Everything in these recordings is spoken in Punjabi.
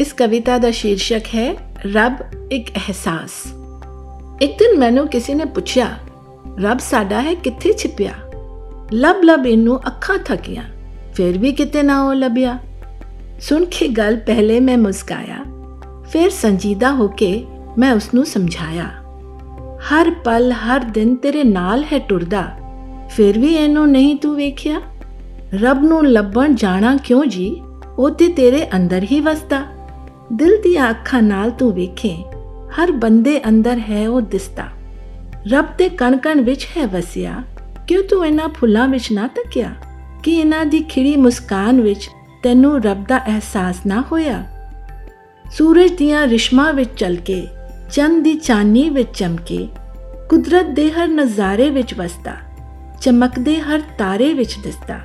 ਇਸ ਕਵਿਤਾ ਦਾ ਸ਼ੀਰਸ਼ਕ ਹੈ ਰੱਬ ਇੱਕ ਅਹਿਸਾਸ ਇੱਕ ਦਿਨ ਮੈਨੂੰ ਕਿਸੇ ਨੇ ਪੁੱਛਿਆ ਰੱਬ ਸਾਡਾ ਹੈ ਕਿੱਥੇ ਛਿਪਿਆ ਲਬ ਲਬ ਇਹਨੂੰ ਅੱਖਾਂ ਥਕੀਆਂ ਫਿਰ ਵੀ ਕਿਤੇ ਨਾ ਉਹ ਲੱਭਿਆ ਸੁਣ ਕੇ ਗੱਲ ਪਹਿਲੇ ਮੈਂ ਮੁਸਕਾਇਆ ਫਿਰ ਸੰਜੀਦਾ ਹੋ ਕੇ ਮੈਂ ਉਸ ਨੂੰ ਸਮਝਾਇਆ ਹਰ ਪਲ ਹਰ ਦਿਨ ਤੇਰੇ ਨਾਲ ਹੈ ਟੁਰਦਾ ਫਿਰ ਵੀ ਇਹਨੂੰ ਨਹੀਂ ਤੂੰ ਵੇਖਿਆ ਰੱਬ ਨੂੰ ਲੱਭਣ ਜਾਣਾ ਕਿਉਂ ਜੀ ਉਹ ਤੇ ਤੇਰੇ ਅੰਦਰ ਹੀ ਵਸਦਾ ਦਿਲ ਦੀਆਂ ਅੱਖਾਂ ਨਾਲ ਤੂੰ ਵੇਖੇ, ਹਰ ਬੰਦੇ ਅੰਦਰ ਹੈ ਉਹ ਦਿਸਦਾ। ਰੱਬ ਦੇ ਕਣ ਕਣ ਵਿੱਚ ਹੈ ਵਸਿਆ, ਕਿਉਂ ਤੂੰ ਇਹਨਾਂ ਫੁੱਲਾਂ ਵਿੱਚ ਨਾ ਤੱਕਿਆ? ਕਿ ਇਹਨਾਂ ਦੀ ਖਿੜੀ ਮੁਸਕਾਨ ਵਿੱਚ ਤੈਨੂੰ ਰੱਬ ਦਾ ਅਹਿਸਾਸ ਨਾ ਹੋਇਆ? ਸੂਰਜ ਦੀਆਂ ਰਿਸ਼ਮਾਂ ਵਿੱਚ ਚਲ ਕੇ ਚੰਦ ਦੀ ਚਾਨੀ ਵਿੱਚ ਚਮਕੇ, ਕੁਦਰਤ ਦੇ ਹਰ ਨਜ਼ਾਰੇ ਵਿੱਚ ਵਸਦਾ, ਚਮਕਦੇ ਹਰ ਤਾਰੇ ਵਿੱਚ ਦਿਸਦਾ,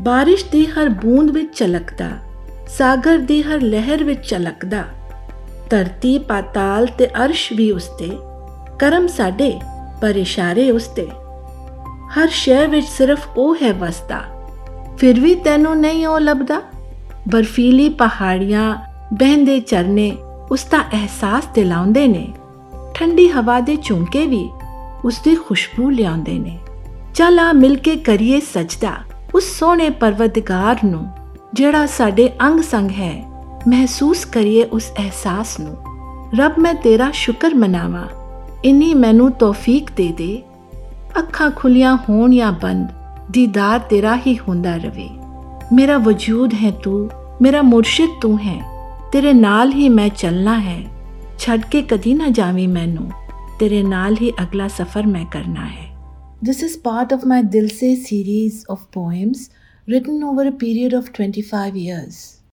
ਬਾਰਿਸ਼ ਦੀ ਹਰ ਬੂੰਦ ਵਿੱਚ ਚਲਕਦਾ ਸਾਗਰ ਦੀ ਹਰ ਲਹਿਰ ਵਿੱਚ ਚਲਕਦਾ ਧਰਤੀ ਪਾਤਾਲ ਤੇ ਅਰਸ਼ ਵੀ ਉਸਤੇ ਕਰਮ ਸਾਡੇ, ਪਰ ਇਸ਼ਾਰੇ ਉਸਤੇ ਹਰ ਸ਼ੈ ਵਿੱਚ ਸਿਰਫ ਉਹ ਹੈ ਵਸਦਾ। ਫਿਰ ਵੀ ਤੈਨੂੰ ਨਹੀਂ ਉਹ ਲੱਭਦਾ? ਬਰਫੀਲੀ ਪਹਾੜੀਆਂ, ਬਹਿੰਦੇ ਝਰਨੇ ਉਸ ਦਾ ਅਹਿਸਾਸ ਦਿਲਾਉਂਦੇ ਨੇ। ਠੰਡੀ ਹਵਾ ਦੇ ਝੁੰਕੇ ਵੀ ਉਸ ਦੀ ਖੁਸ਼ਬੂ ਲਿਆਉਂਦੇ ਨੇ। ਚੱਲ ਆ ਮਿਲ ਕੇ ਕਰੀਏ ਸਜਦਾ ਉਸ ਸੋਹਣੇ ਪਰਵਤਗਾਰ ਨੂੰ। ਜਿਹੜਾ ਸਾਡੇ ਅੰਗ ਸੰਗ ਹੈ, ਮਹਿਸੂਸ ਕਰੀਏ ਉਸ ਅਹਿਸਾਸ ਨੂੰ। ਰੱਬ, ਮੈਂ ਤੇਰਾ ਸ਼ੁਕਰ ਮਨਾਵਾਂ। ਇਨੀ ਮੈਨੂੰ ਤੌਫੀਕ ਦੇ ਦੇ। ਅੱਖਾਂ ਖੁੱਲੀਆਂ ਹੋਣ ਜਾਂ ਬੰਦ, ਦੀਦਾਰ ਤੇਰਾ ਹੀ ਹੁੰਦਾ ਰਵੇ। ਮੇਰਾ ਵਜੂਦ ਹੈ ਤੂੰ, ਮੇਰਾ ਮੁਰਸ਼ਿਦ ਤੂੰ ਹੈ। ਤੇਰੇ ਨਾਲ ਹੀ ਮੈਂ ਚੱਲਣਾ ਹੈ। ਛੱਡ ਕੇ ਕਦੀ ਨਾ ਜਾਵੀਂ ਮੈਨੂੰ। ਤੇਰੇ ਨਾਲ ਹੀ ਅਗਲਾ ਸਫ਼ਰ ਮੈਂ ਕਰਨਾ ਹੈ। This is part of my Dil Se series of poems written over a period of 25 years.